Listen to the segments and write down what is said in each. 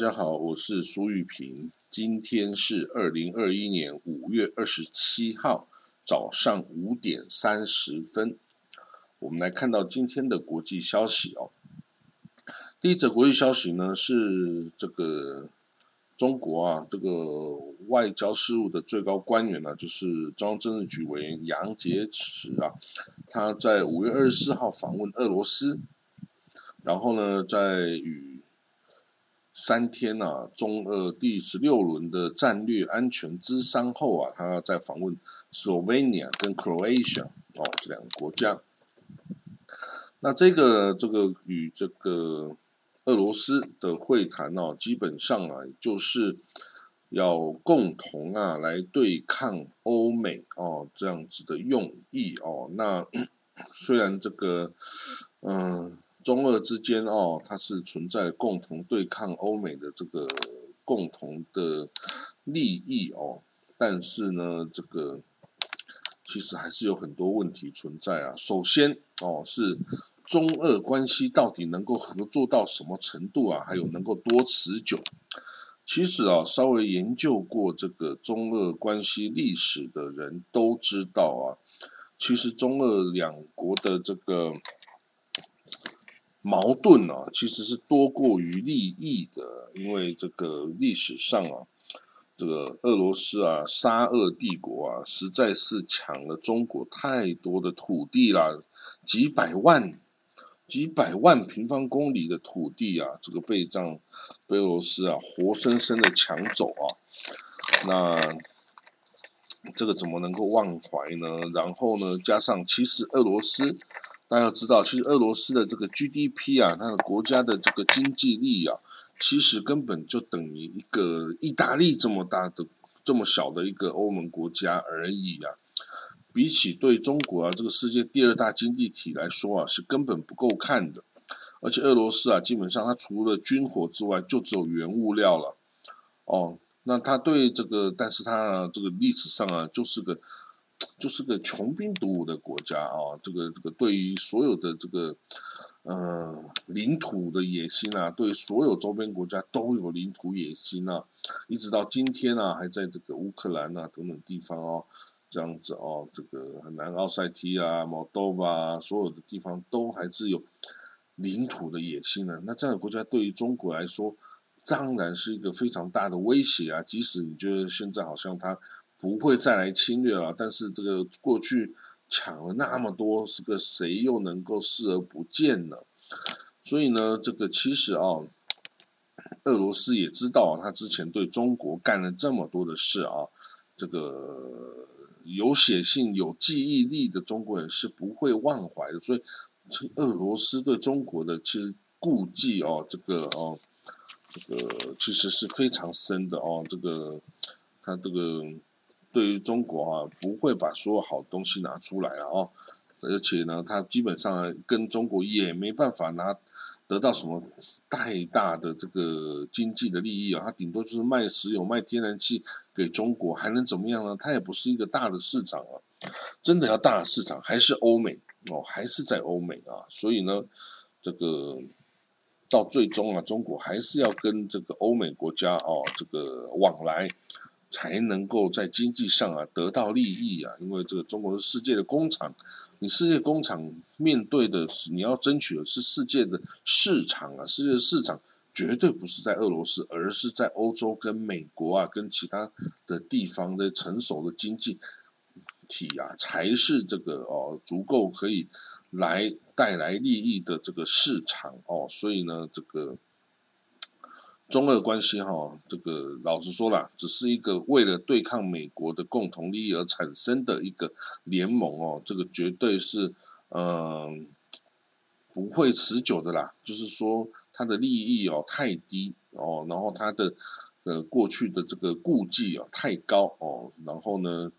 大家好，我是苏玉平。今天是二零二一年五月二十七号早上五点三十分。我们来看到今天的国际消息哦。第一则国际消息呢是这个中国啊，这个外交事务的最高官员呢，就是中央政治局委员杨洁篪啊，他在五月二十四号访问俄罗斯，然后呢，在与三天啊，中俄第十六轮的战略安全咨商后啊，他要在访问 Slovenia 跟 Croatia 哦这两个国家。那这个这个与这个俄罗斯的会谈哦，基本上啊就是要共同啊来对抗欧美哦这样子的用意哦。那 虽然这个嗯。中俄之间哦，它是存在共同对抗欧美的这个共同的利益哦，但是呢，这个其实还是有很多问题存在啊。首先哦，是中俄关系到底能够合作到什么程度啊？还有能够多持久？其实啊，稍微研究过这个中俄关系历史的人都知道啊，其实中俄两国的这个。矛盾啊，其实是多过于利益的，因为这个历史上啊，这个俄罗斯啊，沙俄帝国啊，实在是抢了中国太多的土地啦，几百万、几百万平方公里的土地啊，这个被让被俄罗斯啊活生生的抢走啊，那这个怎么能够忘怀呢？然后呢，加上其实俄罗斯。大家要知道，其实俄罗斯的这个 GDP 啊，它的国家的这个经济力啊，其实根本就等于一个意大利这么大的、这么小的一个欧盟国家而已啊。比起对中国啊这个世界第二大经济体来说啊，是根本不够看的。而且俄罗斯啊，基本上它除了军火之外，就只有原物料了。哦，那它对这个，但是它这个历史上啊，就是个。就是个穷兵黩武的国家啊，这个这个对于所有的这个呃领土的野心啊，对所有周边国家都有领土野心啊，一直到今天啊，还在这个乌克兰啊等等地方哦，这样子哦，这个南奥塞梯啊、摩多瓦，所有的地方都还是有领土的野心呢。那这样的国家对于中国来说，当然是一个非常大的威胁啊。即使你觉得现在好像它。不会再来侵略了，但是这个过去抢了那么多，这个谁又能够视而不见呢？所以呢，这个其实啊，俄罗斯也知道，他之前对中国干了这么多的事啊，这个有血性、有记忆力的中国人是不会忘怀的。所以，俄罗斯对中国的其实顾忌哦，这个哦，这个其实是非常深的哦，这个他这个。对于中国啊，不会把所有好东西拿出来了哦，而且呢，他基本上跟中国也没办法拿得到什么太大的这个经济的利益啊，他顶多就是卖石油、卖天然气给中国，还能怎么样呢？他也不是一个大的市场啊，真的要大的市场还是欧美哦，还是在欧美啊，所以呢，这个到最终啊，中国还是要跟这个欧美国家哦，这个往来。才能够在经济上啊得到利益啊，因为这个中国是世界的工厂，你世界工厂面对的是你要争取的是世界的市场啊，世界的市场绝对不是在俄罗斯，而是在欧洲跟美国啊，跟其他的地方的成熟的经济体啊，才是这个哦足够可以来带来利益的这个市场哦，所以呢，这个。中俄关系哈，这个老实说啦，只是一个为了对抗美国的共同利益而产生的一个联盟哦，这个绝对是嗯不会持久的啦。就是说，它的利益哦太低哦，然后它的呃过去的这个顾忌哦太高哦，然后呢。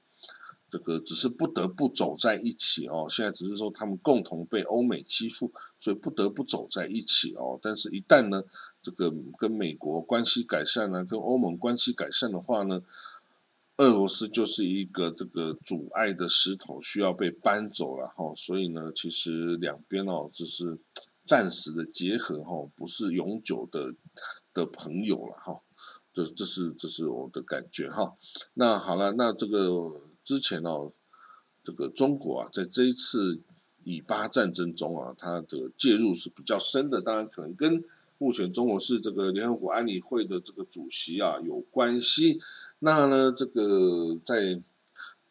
这个只是不得不走在一起哦，现在只是说他们共同被欧美欺负，所以不得不走在一起哦。但是，一旦呢，这个跟美国关系改善呢，跟欧盟关系改善的话呢，俄罗斯就是一个这个阻碍的石头，需要被搬走了哈。所以呢，其实两边哦，只是暂时的结合哈，不是永久的的朋友了哈。这这是这是我的感觉哈。那好了，那这个之前哦，这个中国啊，在这一次以巴战争中啊，它的介入是比较深的。当然，可能跟目前中国是这个联合国安理会的这个主席啊有关系。那呢，这个在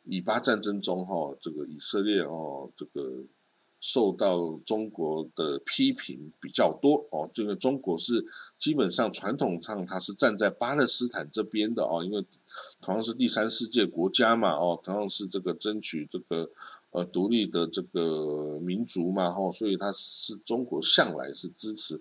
以巴战争中哈，这个以色列哦，这个。受到中国的批评比较多哦，这个中国是基本上传统上它是站在巴勒斯坦这边的哦，因为同样是第三世界国家嘛哦，同样是这个争取这个呃独立的这个民族嘛哦，所以它是中国向来是支持。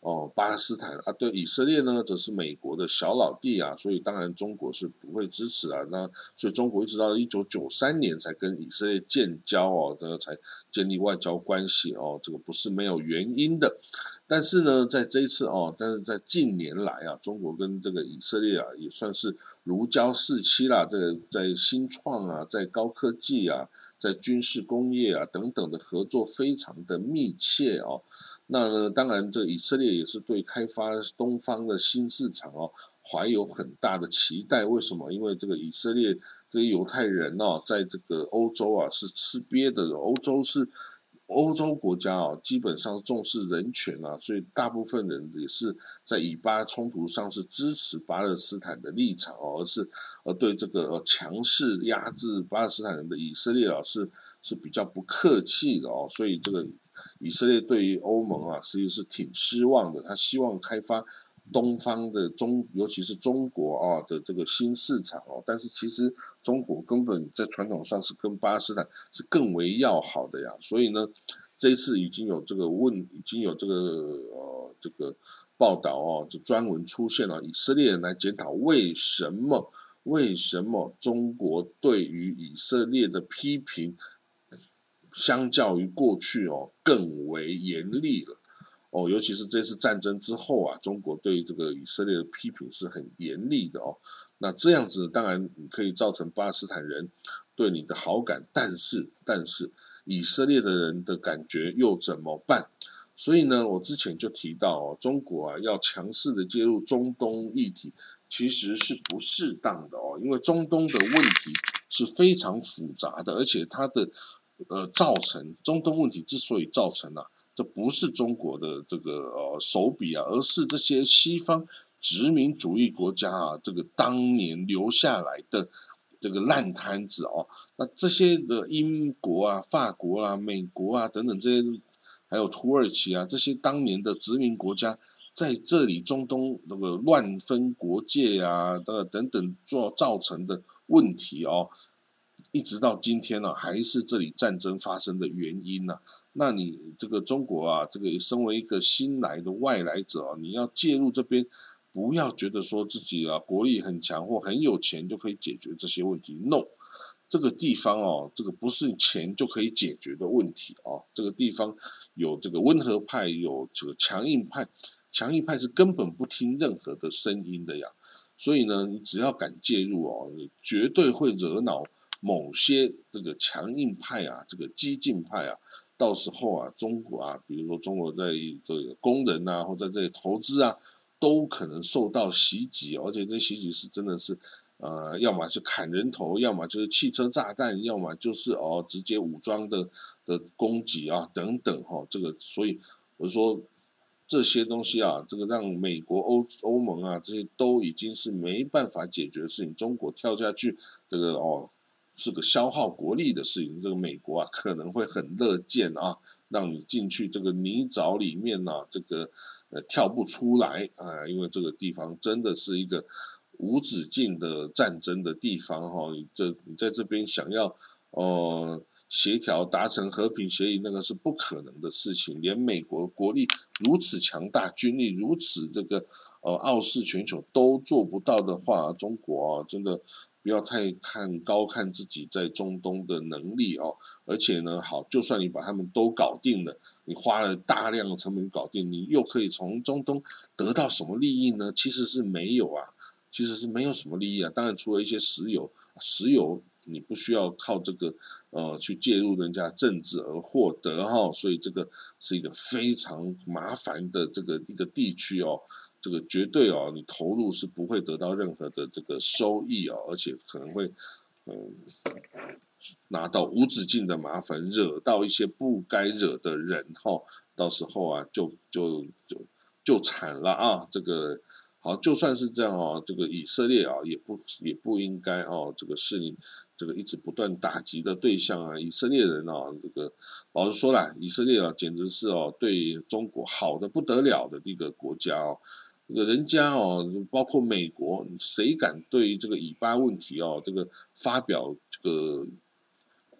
哦，巴勒斯坦啊，对以色列呢，则是美国的小老弟啊，所以当然中国是不会支持啊。那所以中国一直到一九九三年才跟以色列建交哦，这个才建立外交关系哦，这个不是没有原因的。但是呢，在这一次哦，但是在近年来啊，中国跟这个以色列啊，也算是如胶似漆啦。这个在新创啊，在高科技啊，在军事工业啊等等的合作非常的密切哦。那呢，当然，这以色列也是对开发东方的新市场哦，怀有很大的期待。为什么？因为这个以色列这些犹太人哦，在这个欧洲啊是吃瘪的。欧洲是欧洲国家哦，基本上重视人权啊，所以大部分人也是在以巴冲突上是支持巴勒斯坦的立场哦，而是而对这个强势压制巴勒斯坦人的以色列啊是是比较不客气的哦，所以这个。以色列对于欧盟啊，实际是挺失望的。他希望开发东方的中，尤其是中国啊的这个新市场哦。但是其实中国根本在传统上是跟巴勒斯坦是更为要好的呀。所以呢，这一次已经有这个问，已经有这个呃这个报道哦，就专门出现了以色列人来检讨为什么为什么中国对于以色列的批评。相较于过去哦，更为严厉了哦，尤其是这次战争之后啊，中国对这个以色列的批评是很严厉的哦。那这样子当然你可以造成巴勒斯坦人对你的好感，但是但是以色列的人的感觉又怎么办？所以呢，我之前就提到哦，中国啊要强势的介入中东议题，其实是不适当的哦，因为中东的问题是非常复杂的，而且它的。呃，造成中东问题之所以造成啊，这不是中国的这个呃手笔啊，而是这些西方殖民主义国家啊，这个当年留下来的这个烂摊子哦。那这些的英国啊、法国啊、美国啊等等这些，还有土耳其啊这些当年的殖民国家，在这里中东那个乱分国界啊的等等做造成的问题哦。一直到今天呢，还是这里战争发生的原因呢？那你这个中国啊，这个身为一个新来的外来者啊，你要介入这边，不要觉得说自己啊国力很强或很有钱就可以解决这些问题。No，这个地方哦，这个不是钱就可以解决的问题哦。这个地方有这个温和派，有这个强硬派，强硬派是根本不听任何的声音的呀。所以呢，你只要敢介入哦，你绝对会惹恼。某些这个强硬派啊，这个激进派啊，到时候啊，中国啊，比如说中国在这个工人啊，或在这里投资啊，都可能受到袭击，而且这袭击是真的是，呃，要么是砍人头，要么就是汽车炸弹，要么就是哦直接武装的的攻击啊，等等哈，这个所以我说这些东西啊，这个让美国、欧欧盟啊这些都已经是没办法解决的事情，中国跳下去这个哦。是个消耗国力的事情，这个美国啊可能会很乐见啊，让你进去这个泥沼里面呢，这个呃跳不出来啊，因为这个地方真的是一个无止境的战争的地方哈，你这你在这边想要呃协调达成和平协议，那个是不可能的事情，连美国国力如此强大，军力如此这个呃傲视全球都做不到的话，中国啊真的。不要太看高看自己在中东的能力哦，而且呢，好，就算你把他们都搞定了，你花了大量的成本搞定，你又可以从中东得到什么利益呢？其实是没有啊，其实是没有什么利益啊。当然，除了一些石油，石油你不需要靠这个呃去介入人家政治而获得哈，所以这个是一个非常麻烦的这个一个地区哦。这个绝对哦，你投入是不会得到任何的这个收益哦，而且可能会嗯拿到无止境的麻烦，惹到一些不该惹的人哈，到时候啊就就就就惨了啊，这个。好，就算是这样哦，这个以色列啊，也不也不应该哦，这个是你这个一直不断打击的对象啊。以色列人哦，这个老实说啦，以色列啊，简直是哦，对中国好的不得了的一个国家哦。人家哦，包括美国，谁敢对这个以巴问题哦，这个发表这个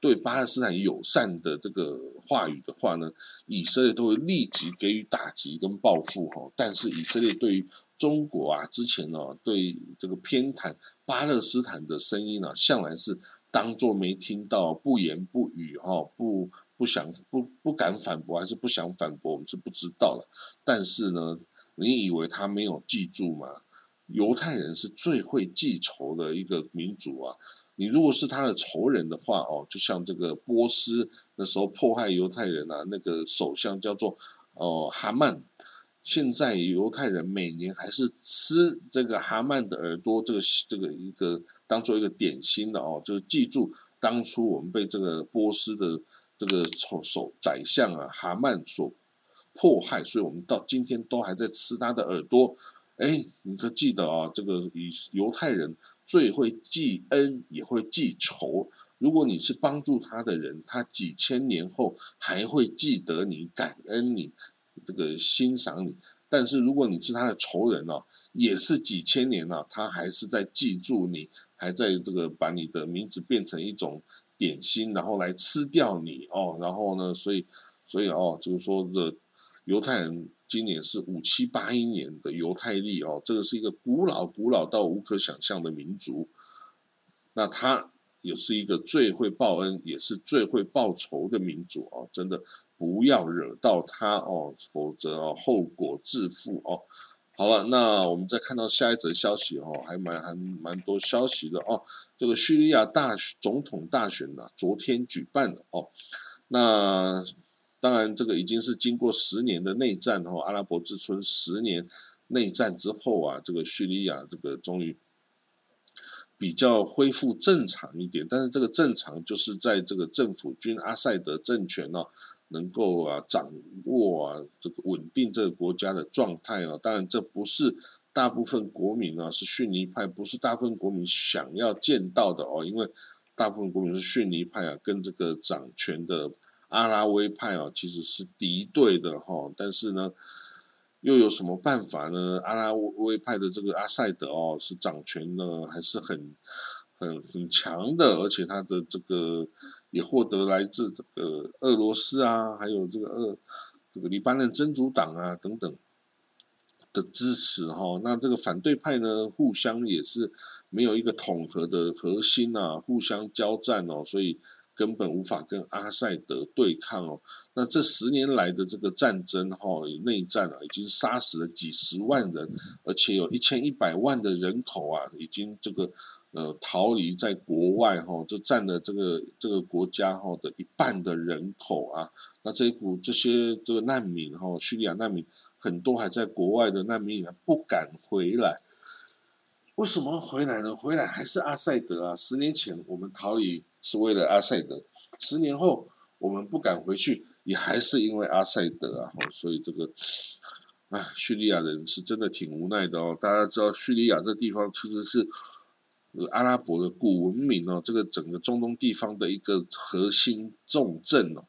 对巴勒斯坦友善的这个话语的话呢，以色列都会立即给予打击跟报复哈。但是以色列对于中国啊，之前呢对这个偏袒巴勒斯坦的声音呢，向来是当做没听到，不言不语哈，不不想不不敢反驳，还是不想反驳，我们是不知道了。但是呢，你以为他没有记住吗？犹太人是最会记仇的一个民族啊！你如果是他的仇人的话哦，就像这个波斯那时候迫害犹太人啊，那个首相叫做哦哈曼。现在犹太人每年还是吃这个哈曼的耳朵，这个这个一个当做一个点心的哦，就是记住当初我们被这个波斯的这个首首宰相啊哈曼所迫害，所以我们到今天都还在吃他的耳朵。哎，你可记得啊？这个以犹太人最会记恩，也会记仇。如果你是帮助他的人，他几千年后还会记得你，感恩你。这个欣赏你，但是如果你是他的仇人哦，也是几千年了，他还是在记住你，还在这个把你的名字变成一种点心，然后来吃掉你哦。然后呢，所以所以哦，就是说这犹太人今年是五七八一年的犹太历哦，这个是一个古老古老到无可想象的民族，那他也是一个最会报恩，也是最会报仇的民族哦，真的。不要惹到他哦，否则哦后果自负哦。好了，那我们再看到下一则消息哦，还蛮还蛮多消息的哦。这个叙利亚大总统大选呢，昨天举办的哦。那当然，这个已经是经过十年的内战哦，阿拉伯之春十年内战之后啊，这个叙利亚这个终于比较恢复正常一点。但是这个正常就是在这个政府军阿塞德政权呢。能够啊掌握啊这个稳定这个国家的状态啊，当然这不是大部分国民啊是逊尼派，不是大部分国民想要见到的哦，因为大部分国民是逊尼派啊，跟这个掌权的阿拉维派啊其实是敌对的哈，但是呢又有什么办法呢？阿拉维派的这个阿塞德哦是掌权呢还是很很很强的，而且他的这个。也获得来自这个俄罗斯啊，还有这个俄这个黎巴嫩真主党啊等等的支持哈。那这个反对派呢，互相也是没有一个统合的核心啊，互相交战哦，所以根本无法跟阿塞德对抗哦。那这十年来的这个战争哈，内战啊，已经杀死了几十万人，而且有一千一百万的人口啊，已经这个。呃，逃离在国外哈，就占了这个这个国家哈的一半的人口啊。那这一股这些这个难民哈，叙利亚难民很多还在国外的难民不敢回来。为什么回来呢？回来还是阿塞德啊。十年前我们逃离是为了阿塞德，十年后我们不敢回去，也还是因为阿塞德啊。所以这个，啊，叙利亚人是真的挺无奈的哦。大家知道叙利亚这地方其实是。阿拉伯的古文明哦，这个整个中东地方的一个核心重镇哦，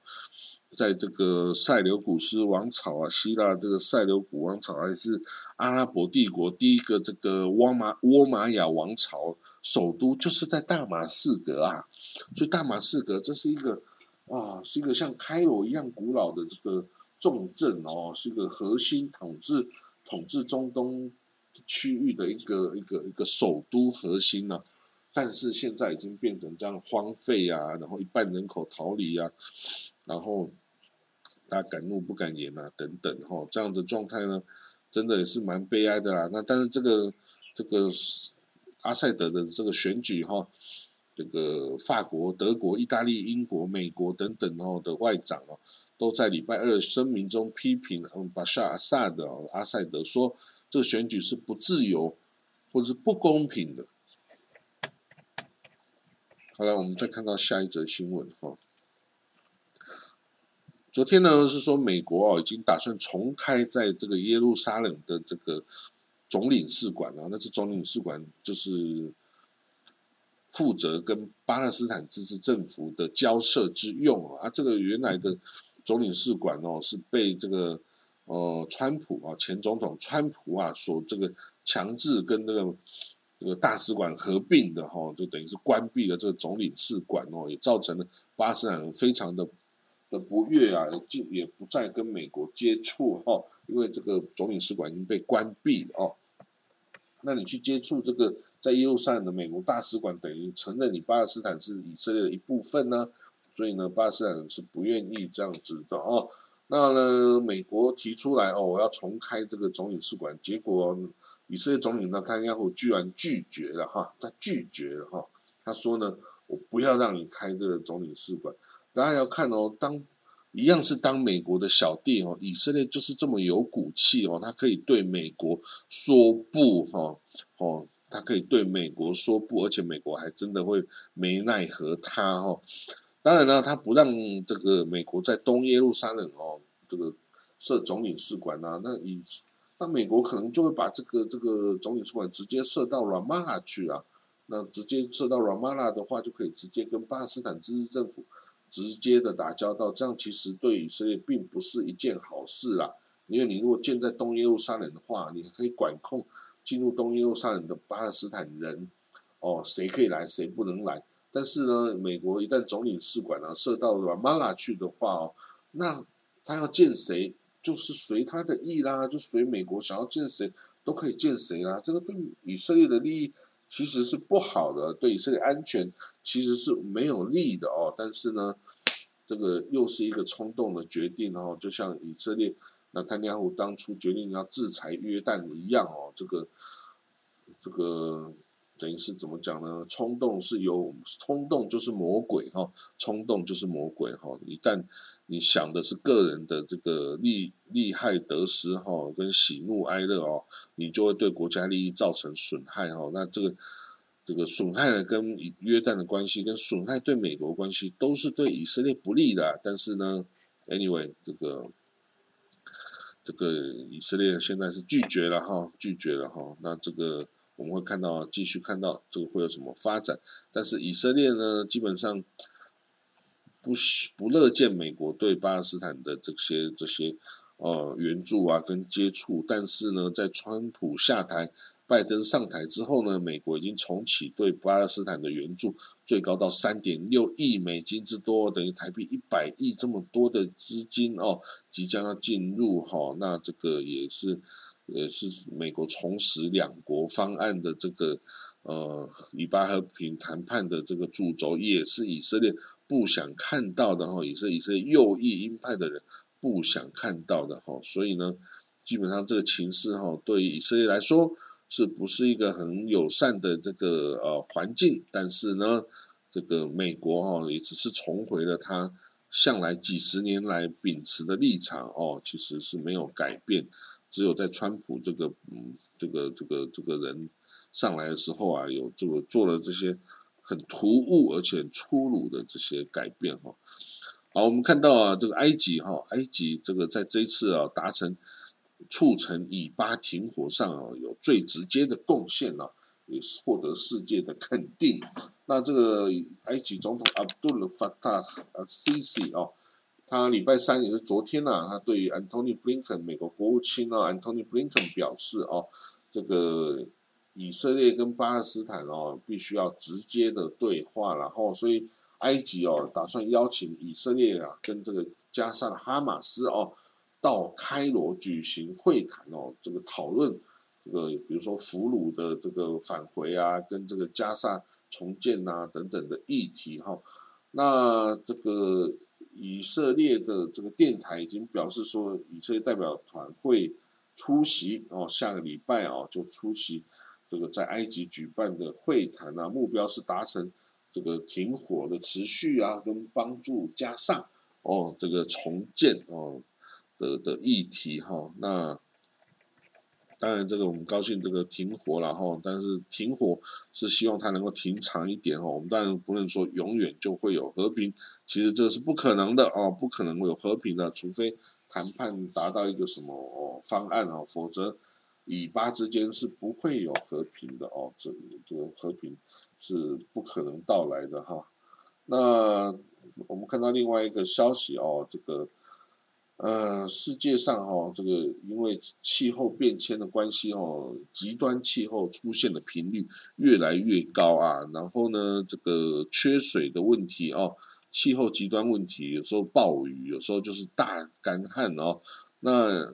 在这个塞琉古斯王朝啊，希腊这个塞琉古王朝，还是阿拉伯帝国第一个这个沃马沃玛亚王朝首都，就是在大马士革啊。所以大马士革这是一个啊，是一个像开罗一样古老的这个重镇哦，是一个核心统治统治中东。区域的一个一个一个首都核心呢，但是现在已经变成这样荒废啊，然后一半人口逃离啊，然后大家敢怒不敢言啊，等等哈，这样的状态呢，真的也是蛮悲哀的啦。那但是这个这个阿塞德的这个选举哈，这个法国、德国、意大利、英国、美国等等哦的外长哦，都在礼拜二声明中批评嗯巴沙阿萨的阿塞德说。这个选举是不自由或者是不公平的。好了，我们再看到下一则新闻哈。昨天呢是说美国哦已经打算重开在这个耶路撒冷的这个总领事馆啊，那这总领事馆就是负责跟巴勒斯坦自治政府的交涉之用啊。这个原来的总领事馆哦是被这个呃川普啊前总统川普啊所这个强制跟这个这个大使馆合并的哈，就等于是关闭了这个总领事馆哦，也造成了巴勒斯坦人非常的。的不悦啊，也也不再跟美国接触哈，因为这个总领事馆已经被关闭了哦。那你去接触这个在耶路撒冷的美国大使馆，等于承认你巴勒斯坦是以色列的一部分呢。所以呢，巴勒斯坦人是不愿意这样子的哦。那呢，美国提出来哦，我要重开这个总领事馆，结果以色列总理呢，他亚胡居然拒绝了哈，他拒绝了哈，他说呢，我不要让你开这个总领事馆。大家要看哦，当一样是当美国的小弟哦，以色列就是这么有骨气哦，他可以对美国说不哦哦，他可以对美国说不，而且美国还真的会没奈何他哦。当然了，他不让这个美国在东耶路撒冷哦这个设总领事馆啊，那以那美国可能就会把这个这个总领事馆直接设到拉马拉去啊，那直接设到拉马拉的话，就可以直接跟巴勒斯坦自治政府。直接的打交道，这样其实对以色列并不是一件好事啦。因为你如果建在东耶路撒冷的话，你可以管控进入东耶路撒冷的巴勒斯坦人，哦，谁可以来，谁不能来。但是呢，美国一旦总领事馆呢设到拉马拉去的话哦，那他要见谁就是随他的意啦，就随美国想要见谁都可以见谁啦。这个对以色列的利益。其实是不好的，对以色列安全其实是没有利的哦。但是呢，这个又是一个冲动的决定哦，就像以色列那坦尼亚胡当初决定要制裁约旦一样哦，这个这个。等于是怎么讲呢？冲动是由冲动就是魔鬼哈，冲动就是魔鬼哈。一旦你想的是个人的这个利利害得失哈，跟喜怒哀乐哦，你就会对国家利益造成损害哈。那这个这个损害呢，跟约旦的关系，跟损害对美国关系，都是对以色列不利的。但是呢，anyway，这个这个以色列现在是拒绝了哈，拒绝了哈。那这个。我们会看到，继续看到这个会有什么发展，但是以色列呢，基本上不不乐见美国对巴勒斯坦的这些这些呃援助啊跟接触，但是呢，在川普下台。拜登上台之后呢，美国已经重启对巴勒斯坦的援助，最高到三点六亿美金之多，等于台币一百亿这么多的资金哦，即将要进入哈，那这个也是，也是美国重拾两国方案的这个呃以巴和平谈判的这个主轴，也是以色列不想看到的哈，也是以色列右翼鹰派的人不想看到的哈，所以呢，基本上这个情势哈，对以色列来说。是不是一个很友善的这个呃环境？但是呢，这个美国哈也只是重回了他向来几十年来秉持的立场哦，其实是没有改变。只有在川普这个嗯这个这个这个人上来的时候啊，有这个做了这些很突兀而且粗鲁的这些改变哈。好，我们看到啊，这个埃及哈，埃及这个在这一次啊达成。促成以巴停火上啊有最直接的贡献啊，也是获得世界的肯定。那这个埃及总统阿卜杜勒法塔呃 Sisi 哦，他礼拜三也是昨天呐，他对于 Antony Blinken 美国国务卿啊 Antony Blinken 表示哦，这个以色列跟巴勒斯坦哦必须要直接的对话，然后所以埃及哦打算邀请以色列啊跟这个加上哈马斯哦。到开罗举行会谈哦，这个讨论这个，比如说俘虏的这个返回啊，跟这个加沙重建啊等等的议题哈。那这个以色列的这个电台已经表示说，以色列代表团会出席哦，下个礼拜哦就出席这个在埃及举办的会谈啊，目标是达成这个停火的持续啊，跟帮助加上哦这个重建哦。的的议题哈，那当然这个我们高兴这个停火了哈，但是停火是希望它能够停长一点哈。我们当然不能说永远就会有和平，其实这是不可能的哦，不可能会有和平的，除非谈判达到一个什么哦方案哦，否则以巴之间是不会有和平的哦，这这个和平是不可能到来的哈。那我们看到另外一个消息哦，这个。呃，世界上哈，这个因为气候变迁的关系哦，极端气候出现的频率越来越高啊。然后呢，这个缺水的问题哦，气候极端问题，有时候暴雨，有时候就是大干旱哦。那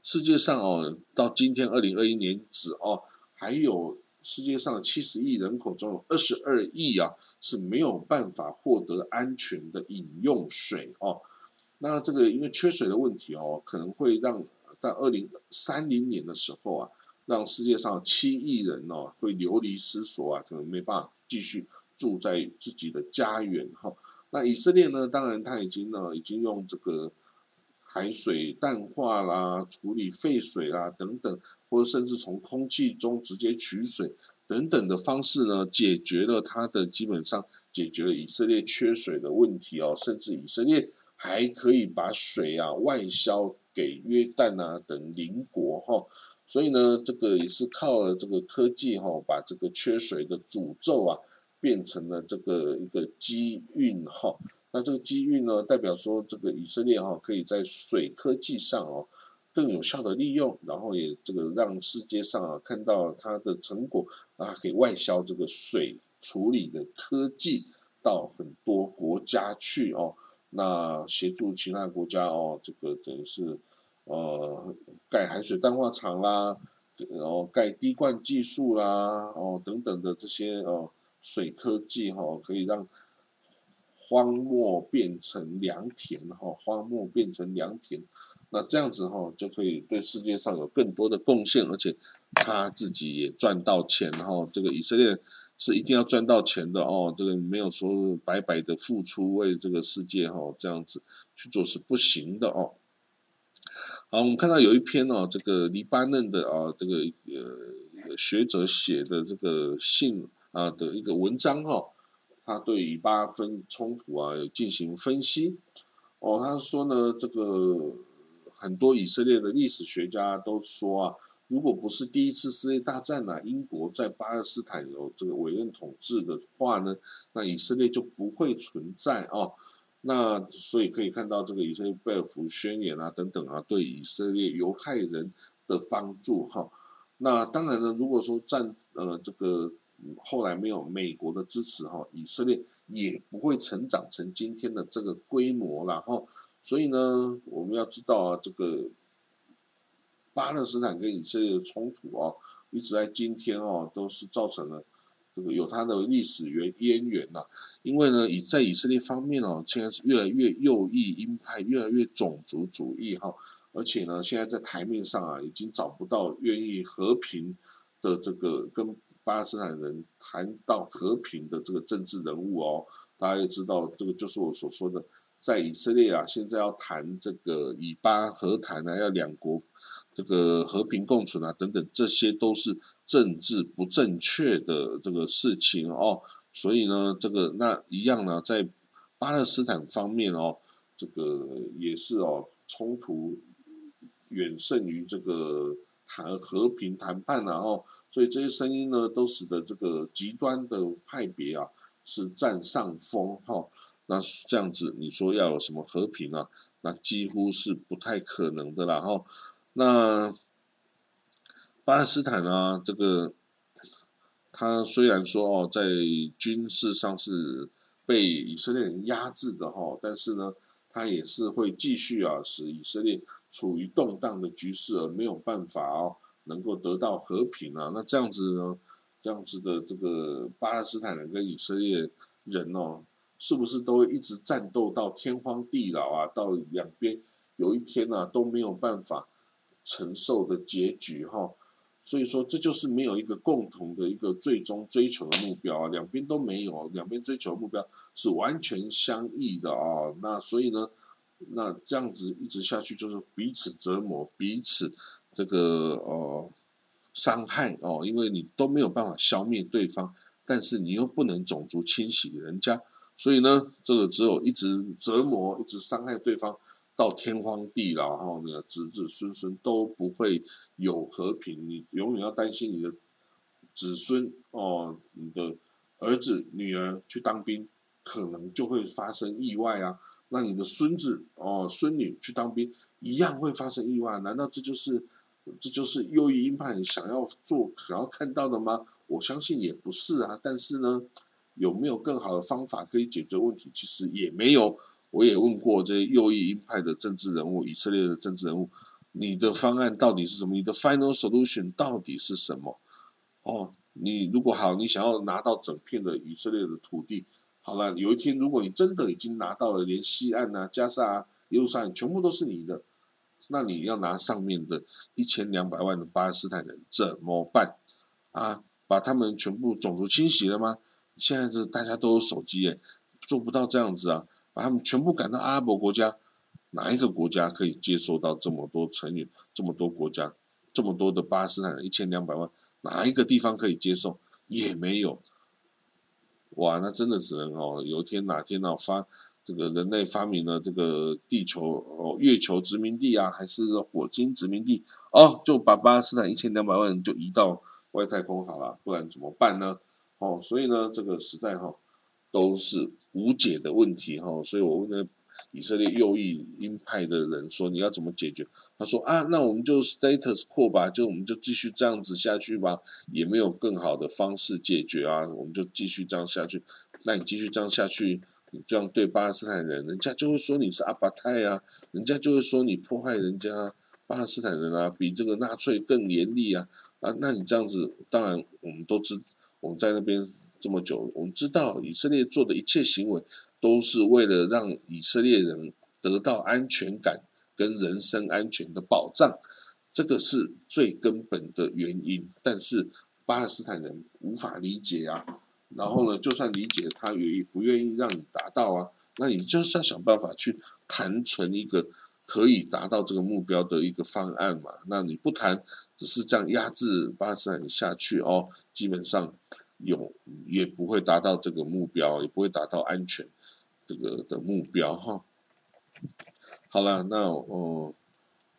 世界上哦，到今天二零二一年止哦，还有世界上七十亿人口中有二十二亿啊是没有办法获得安全的饮用水哦。那这个因为缺水的问题哦，可能会让在二零三零年的时候啊，让世界上七亿人哦会流离失所啊，可能没办法继续住在自己的家园哈。那以色列呢，当然他已经呢已经用这个海水淡化啦、处理废水啦等等，或者甚至从空气中直接取水等等的方式呢，解决了它的基本上解决了以色列缺水的问题哦，甚至以色列。还可以把水啊外销给约旦啊等邻国哈，所以呢，这个也是靠了这个科技哈，把这个缺水的诅咒啊变成了这个一个机运哈。那这个机运呢，代表说这个以色列哈可以在水科技上哦更有效的利用，然后也这个让世界上啊看到它的成果啊，可以外销这个水处理的科技到很多国家去哦。那协助其他国家哦，这个等于是，呃，盖海水淡化厂啦，然后盖滴灌技术啦，哦等等的这些哦水科技哈，可以让荒漠变成良田哈，荒漠变成良田，那这样子哈就可以对世界上有更多的贡献，而且他自己也赚到钱哈，这个以色列。是一定要赚到钱的哦，这个没有说白白的付出为这个世界哈这样子去做是不行的哦。好，我们看到有一篇哦，这个黎巴嫩的啊这个呃学者写的这个信啊的一个文章哈，他对以巴分冲突啊进行分析哦，他说呢这个很多以色列的历史学家都说啊。如果不是第一次世界大战呢，英国在巴勒斯坦有这个委任统治的话呢，那以色列就不会存在哦。那所以可以看到这个以色列贝尔福宣言啊等等啊，对以色列犹太人的帮助哈。那当然呢，如果说战呃这个后来没有美国的支持哈，以色列也不会成长成今天的这个规模了哈。所以呢，我们要知道啊这个。巴勒斯坦跟以色列的冲突哦，一直在今天哦，都是造成了这个有它的历史原渊源呐。因为呢，以在以色列方面哦，现在是越来越右翼鹰派，越来越种族主义哈。而且呢，现在在台面上啊，已经找不到愿意和平的这个跟巴勒斯坦人谈到和平的这个政治人物哦。大家也知道，这个就是我所说的，在以色列啊，现在要谈这个以巴和谈呢，要两国。这个和平共存啊，等等，这些都是政治不正确的这个事情哦。所以呢，这个那一样呢，在巴勒斯坦方面哦，这个也是哦，冲突远胜于这个谈和平谈判然后，所以这些声音呢，都使得这个极端的派别啊是占上风哈。那这样子，你说要有什么和平啊？那几乎是不太可能的啦哈。那巴勒斯坦啊，这个他虽然说哦，在军事上是被以色列人压制的哈，但是呢，他也是会继续啊，使以色列处于动荡的局势，而没有办法哦，能够得到和平啊。那这样子呢，这样子的这个巴勒斯坦人跟以色列人哦，是不是都一直战斗到天荒地老啊？到两边有一天呢，都没有办法。承受的结局哈，所以说这就是没有一个共同的一个最终追求的目标啊，两边都没有，两边追求的目标是完全相异的啊。那所以呢，那这样子一直下去就是彼此折磨，彼此这个呃伤害哦，因为你都没有办法消灭对方，但是你又不能种族清洗人家，所以呢，这个只有一直折磨，一直伤害对方到天荒地老，然后呢，子子孙孙都不会有和平，你永远要担心你的子孙哦，你的儿子女儿去当兵，可能就会发生意外啊。那你的孙子哦、孙女去当兵，一样会发生意外。难道这就是这就是右翼鹰派想要做、想要看到的吗？我相信也不是啊。但是呢，有没有更好的方法可以解决问题？其实也没有。我也问过这些右翼鹰派的政治人物、以色列的政治人物，你的方案到底是什么？你的 final solution 到底是什么？哦，你如果好，你想要拿到整片的以色列的土地。好了，有一天如果你真的已经拿到了，连西岸啊、加沙啊、耶路撒冷全部都是你的，那你要拿上面的一千两百万的巴勒斯坦人怎么办？啊，把他们全部种族清洗了吗？现在是大家都有手机，耶，做不到这样子啊，把他们全部赶到阿拉伯国家，哪一个国家可以接受到这么多成员、这么多国家、这么多的巴勒斯坦人一千两百万？哪一个地方可以接受？也没有。哇，那真的只能哦，有一天哪天哦发这个人类发明了这个地球哦月球殖民地啊，还是火星殖民地哦，就把巴勒斯坦一千两百万人就移到外太空好了，不然怎么办呢？哦，所以呢，这个时代哈都是无解的问题哈，所以我问了。以色列右翼鹰派的人说：“你要怎么解决？”他说：“啊，那我们就 status quo 吧，就我们就继续这样子下去吧，也没有更好的方式解决啊，我们就继续这样下去。那你继续这样下去，你这样对巴勒斯坦人，人家就会说你是阿巴泰啊，人家就会说你破坏人家巴勒斯坦人啊，比这个纳粹更严厉啊啊！那你这样子，当然我们都知我们在那边这么久，我们知道以色列做的一切行为。”都是为了让以色列人得到安全感跟人身安全的保障，这个是最根本的原因。但是巴勒斯坦人无法理解啊，然后呢，就算理解，他也不愿意让你达到啊。那你就是要想办法去谈成一个可以达到这个目标的一个方案嘛。那你不谈，只是这样压制巴勒斯坦人下去哦，基本上有也不会达到这个目标，也不会达到安全。这个的目标哈，好了，那哦，我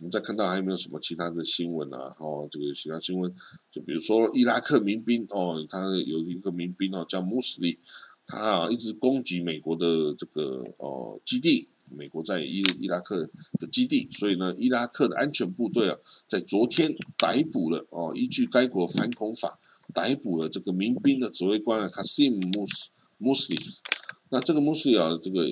我们再看到还有没有什么其他的新闻啊？哦，这个其他新闻，就比如说伊拉克民兵哦，他有一个民兵哦叫穆斯林，他啊一直攻击美国的这个哦基地，美国在伊伊拉克的基地，所以呢，伊拉克的安全部队啊，在昨天逮捕了哦，依据该国反恐法逮捕了这个民兵的指挥官啊，卡西姆穆斯穆斯林。那这个穆斯林啊，这个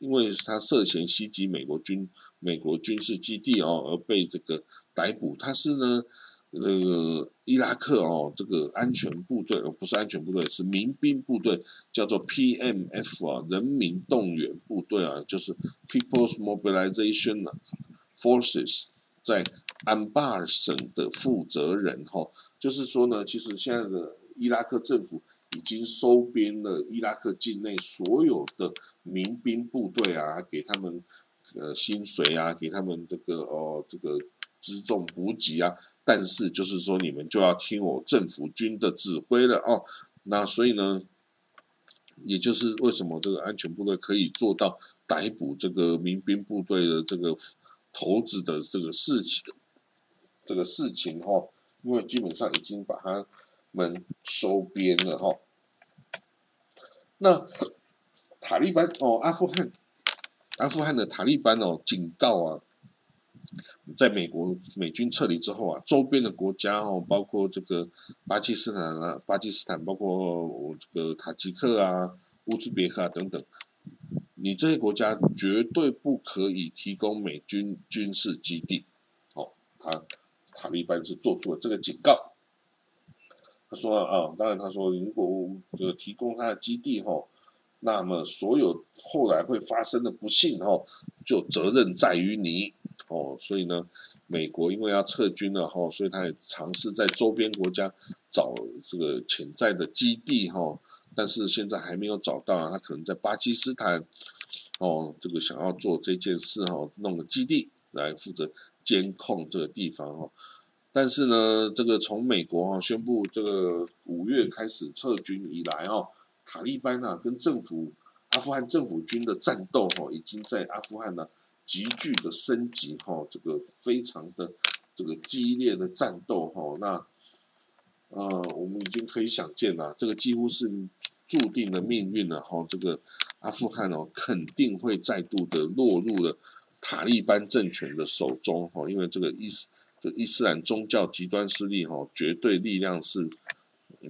因为他涉嫌袭击美国军美国军事基地哦，而被这个逮捕。他是呢，那个伊拉克哦，这个安全部队，哦不是安全部队，是民兵部队，叫做 PMF 啊，人民动员部队啊，就是 People's Mobilization Forces，在安巴尔省的负责人哈，就是说呢，其实现在的伊拉克政府。已经收编了伊拉克境内所有的民兵部队啊，给他们呃薪水啊，给他们这个哦这个辎重补给啊，但是就是说你们就要听我政府军的指挥了哦。那所以呢，也就是为什么这个安全部队可以做到逮捕这个民兵部队的这个头子的这个事情，这个事情哈，因为基本上已经把他。们收编了哈，那塔利班哦，阿富汗，阿富汗的塔利班哦，警告啊，在美国美军撤离之后啊，周边的国家哦，包括这个巴基斯坦啊，巴基斯坦，包括我这个塔吉克啊、乌兹别克啊等等，你这些国家绝对不可以提供美军军事基地。哦，他塔利班是做出了这个警告。他说啊，当然他说，如果这个提供他的基地哈，那么所有后来会发生的不幸哈，就责任在于你哦。所以呢，美国因为要撤军了哈，所以他也尝试在周边国家找这个潜在的基地哈，但是现在还没有找到，他可能在巴基斯坦哦，这个想要做这件事哈，弄个基地来负责监控这个地方哦。但是呢，这个从美国哈宣布这个五月开始撤军以来哦，塔利班啊跟政府阿富汗政府军的战斗哈，已经在阿富汗呢急剧的升级哈，这个非常的这个激烈的战斗哈，那呃，我们已经可以想见了，这个几乎是注定的命运了哈，这个阿富汗哦肯定会再度的落入了塔利班政权的手中哈，因为这个意思。这伊斯兰宗教极端势力哈，绝对力量是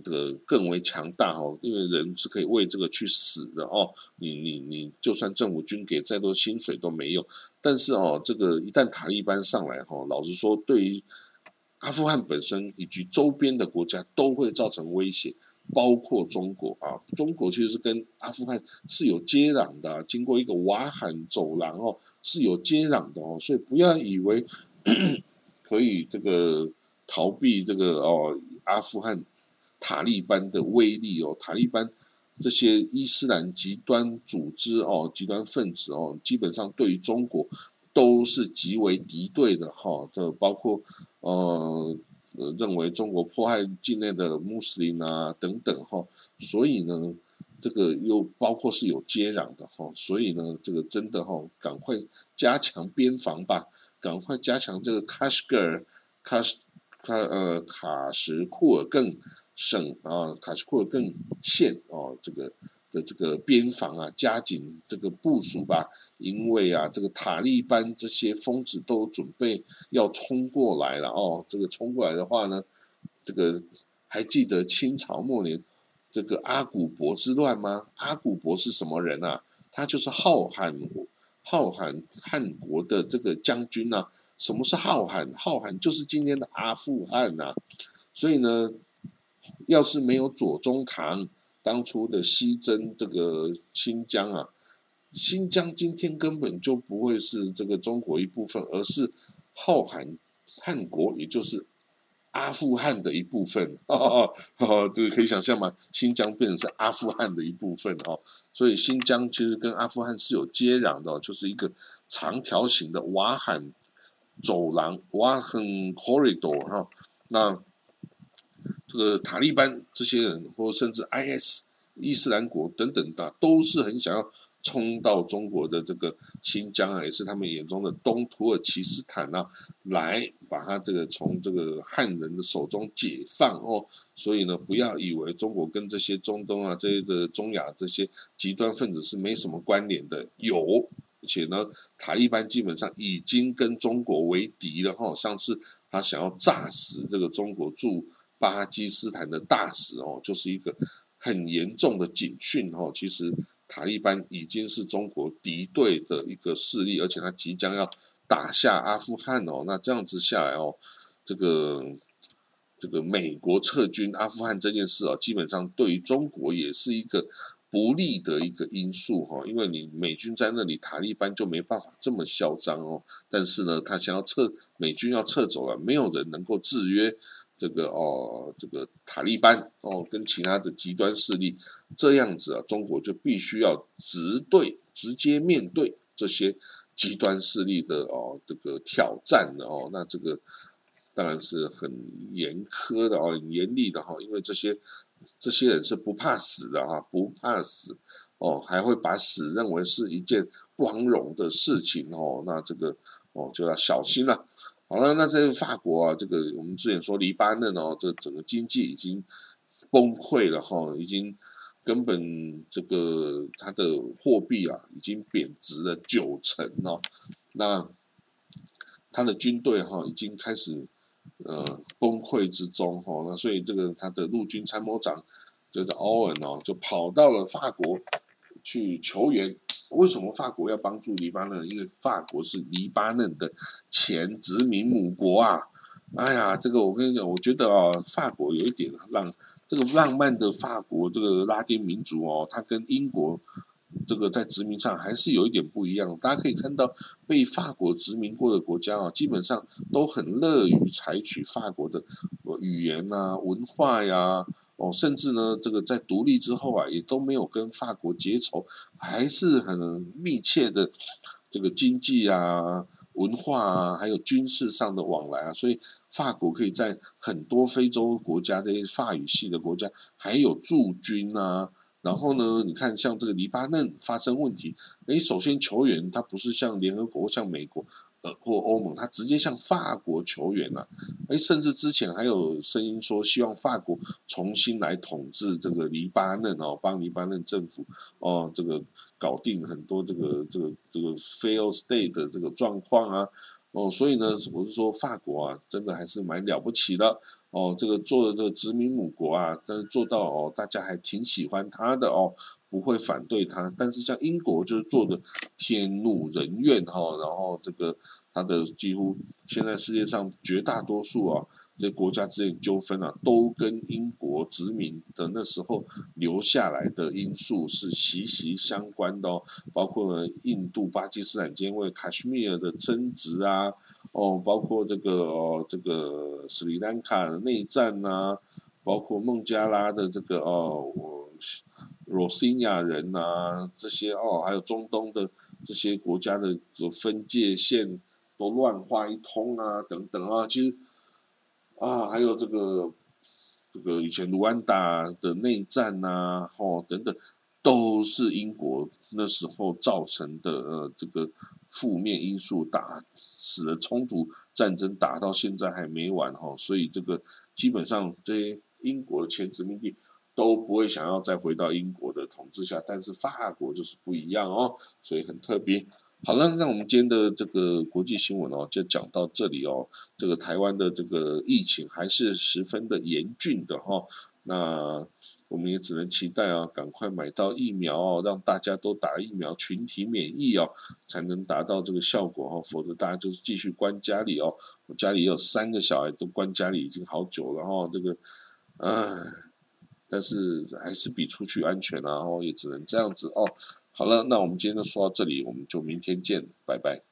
这个更为强大哈，因为人是可以为这个去死的哦。你你你，就算政府军给再多薪水都没用。但是哦，这个一旦塔利班上来哈，老实说，对于阿富汗本身以及周边的国家都会造成威胁，包括中国啊。中国其实是跟阿富汗是有接壤的，经过一个瓦罕走廊哦，是有接壤的哦。所以不要以为。可以这个逃避这个哦，阿富汗塔利班的威力哦，塔利班这些伊斯兰极端组织哦，极端分子哦，基本上对于中国都是极为敌对的哈。这包括呃认为中国迫害境内的穆斯林啊等等哈。所以呢，这个又包括是有接壤的哈。所以呢，这个真的哈，赶快加强边防吧。赶快加强这个喀什噶尔、喀什、喀呃喀什库尔更省啊，喀什库尔更县哦，这个的这个边防啊，加紧这个部署吧。因为啊，这个塔利班这些疯子都准备要冲过来了哦。这个冲过来的话呢，这个还记得清朝末年这个阿古柏之乱吗？阿古柏是什么人啊？他就是浩罕。浩罕汉国的这个将军呢？什么是浩罕？浩罕就是今天的阿富汗呐。所以呢，要是没有左宗棠当初的西征这个新疆啊，新疆今天根本就不会是这个中国一部分，而是浩罕汉国，也就是。阿富汗的一部分，哦哦，这个可以想象吗？新疆变成是阿富汗的一部分哦，所以新疆其实跟阿富汗是有接壤的，就是一个长条形的瓦罕走廊，瓦罕 corridor 哈。那这个塔利班这些人，或甚至 IS 伊斯兰国等等的，都是很想要。冲到中国的这个新疆啊，也是他们眼中的东土耳其斯坦啊，来把他这个从这个汉人的手中解放哦。所以呢，不要以为中国跟这些中东啊、这些中亚这些极端分子是没什么关联的，有。而且呢，塔利班基本上已经跟中国为敌了哈。上次他想要炸死这个中国驻巴基斯坦的大使哦，就是一个很严重的警讯哦。其实。塔利班已经是中国敌对的一个势力，而且他即将要打下阿富汗哦。那这样子下来哦，这个这个美国撤军阿富汗这件事啊，基本上对于中国也是一个不利的一个因素哈。因为你美军在那里，塔利班就没办法这么嚣张哦。但是呢，他想要撤美军要撤走了，没有人能够制约。这个哦，这个塔利班哦，跟其他的极端势力这样子啊，中国就必须要直对、直接面对这些极端势力的哦，这个挑战的哦，那这个当然是很严苛的哦，很严厉的哈，因为这些这些人是不怕死的哈，不怕死哦，还会把死认为是一件光荣的事情哦，那这个哦就要小心了。好了，那在法国啊，这个我们之前说黎巴嫩哦，这整个经济已经崩溃了哈，已经根本这个它的货币啊已经贬值了九成哦，那他的军队哈已经开始呃崩溃之中哈，那所以这个他的陆军参谋长就是欧文哦，就跑到了法国去求援。为什么法国要帮助黎巴嫩？因为法国是黎巴嫩的前殖民母国啊！哎呀，这个我跟你讲，我觉得啊，法国有一点让这个浪漫的法国这个拉丁民族哦，它跟英国这个在殖民上还是有一点不一样。大家可以看到，被法国殖民过的国家啊，基本上都很乐于采取法国的语言啊、文化呀。哦，甚至呢，这个在独立之后啊，也都没有跟法国结仇，还是很密切的这个经济啊、文化啊，还有军事上的往来啊，所以法国可以在很多非洲国家这些法语系的国家还有驻军啊。然后呢，你看像这个黎巴嫩发生问题，诶，首先球员他不是像联合国、像美国呃或欧盟，他直接向法国球员啊，诶，甚至之前还有声音说希望法国重新来统治这个黎巴嫩哦，帮黎巴嫩政府哦这个。搞定很多这个这个这个 fail state 的这个状况啊，哦，所以呢，我是说法国啊，真的还是蛮了不起的。哦，这个做的这个殖民母国啊，但是做到哦，大家还挺喜欢他的哦，不会反对他。但是像英国就是做的天怒人怨哈，然后这个他的几乎现在世界上绝大多数啊。这国家之间纠纷啊，都跟英国殖民的那时候留下来的因素是息息相关的哦，包括了印度、巴基斯坦间为卡什米尔的争执啊，哦，包括这个哦这个斯里兰卡的内战呐，包括孟加拉的这个哦我罗兴亚人呐，这些哦，还有中东的这些国家的这分界线都乱画一通啊，等等啊，其实。啊，还有这个，这个以前卢安达的内战呐，哦等等，都是英国那时候造成的呃这个负面因素，打使得冲突战争打到现在还没完哈，所以这个基本上这些英国前殖民地都不会想要再回到英国的统治下，但是法国就是不一样哦，所以很特别。好了，那我们今天的这个国际新闻哦，就讲到这里哦。这个台湾的这个疫情还是十分的严峻的哈。那我们也只能期待啊，赶快买到疫苗哦，让大家都打疫苗，群体免疫哦，才能达到这个效果哦。否则大家就是继续关家里哦。我家里有三个小孩，都关家里已经好久了哈。这个，唉，但是还是比出去安全啊。然后也只能这样子哦。好了，那我们今天就说到这里，我们就明天见，拜拜。